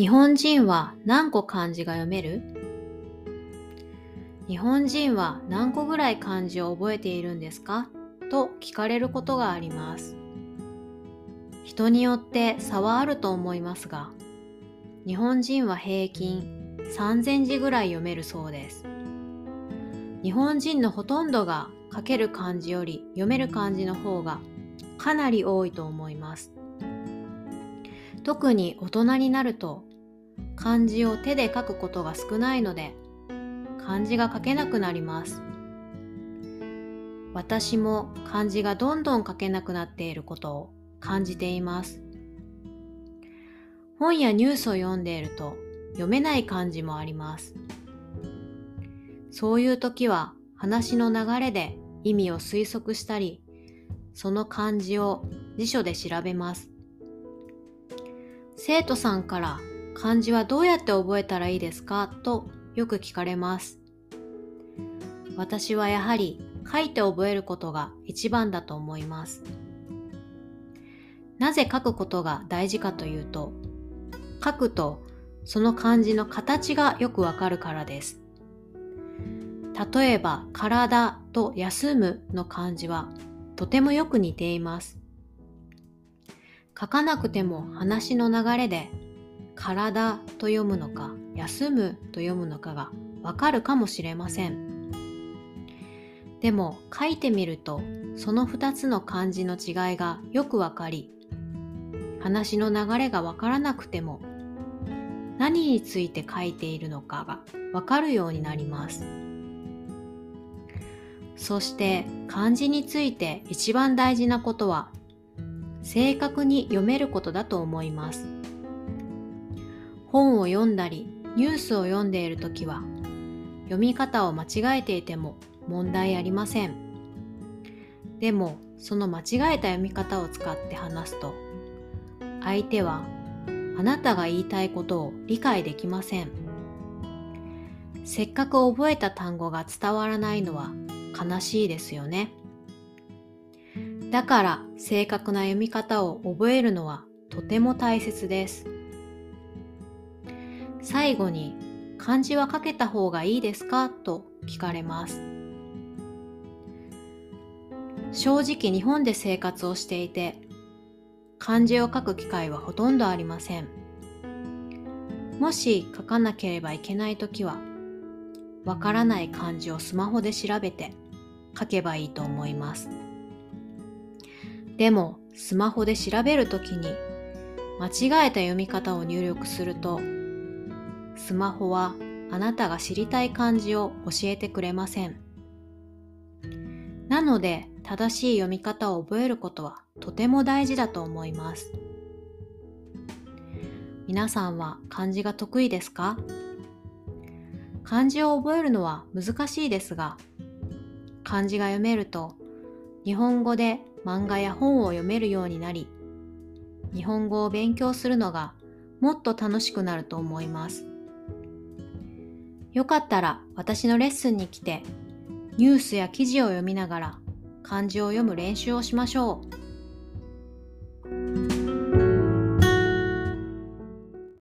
日本人は何個漢字が読める？日本人は何個ぐらい漢字を覚えているんですか？と聞かれることがあります。人によって差はあると思いますが、日本人は平均3000字ぐらい読めるそうです。日本人のほとんどが書ける漢字より読める漢字の方がかなり多いと思います。特に大人になると漢字を手で書くことが少ないので漢字が書けなくなります。私も漢字がどんどん書けなくなっていることを感じています。本やニュースを読んでいると読めない漢字もあります。そういう時は話の流れで意味を推測したり、その漢字を辞書で調べます。生徒さんから漢字はどうやって覚えたらいいですか？とよく聞かれます。私はやはり書いて覚えることが一番だと思います。なぜ書くことが大事かというと、書くとその漢字の形がよくわかるからです。例えば、体と休むの漢字はとてもよく似ています。書かなくても話の流れで体と読むのか休むと読むのかがわかるかもしれません。でも書いてみるとその2つの漢字の違いがよくわかり話の流れがわからなくても何について書いているのかがわかるようになります。そして漢字について一番大事なことは正確に読めることだと思います。本を読んだりニュースを読んでいるときは読み方を間違えていても問題ありません。でもその間違えた読み方を使って話すと相手はあなたが言いたいことを理解できません。せっかく覚えた単語が伝わらないのは悲しいですよね。だから正確な読み方を覚えるのはとても大切です。最後に漢字は書けた方がいいですか？と聞かれます。正直日本で生活をしていて漢字を書く機会はほとんどありません。もし書かなければいけないときはわからない漢字をスマホで調べて書けばいいと思います。でもスマホで調べるときに間違えた読み方を入力するとスマホはあなたが知りたい漢字を教えてくれません。なので正しい読み方を覚えることはとても大事だと思います。皆さんは漢字が得意ですか？漢字を覚えるのは難しいですが、漢字が読めると日本語で漫画や本を読めるようになり、日本語を勉強するのがもっと楽しくなると思います。よかったら私のレッスンに来て、ニュースや記事を読みながら漢字を読む練習をしましょう。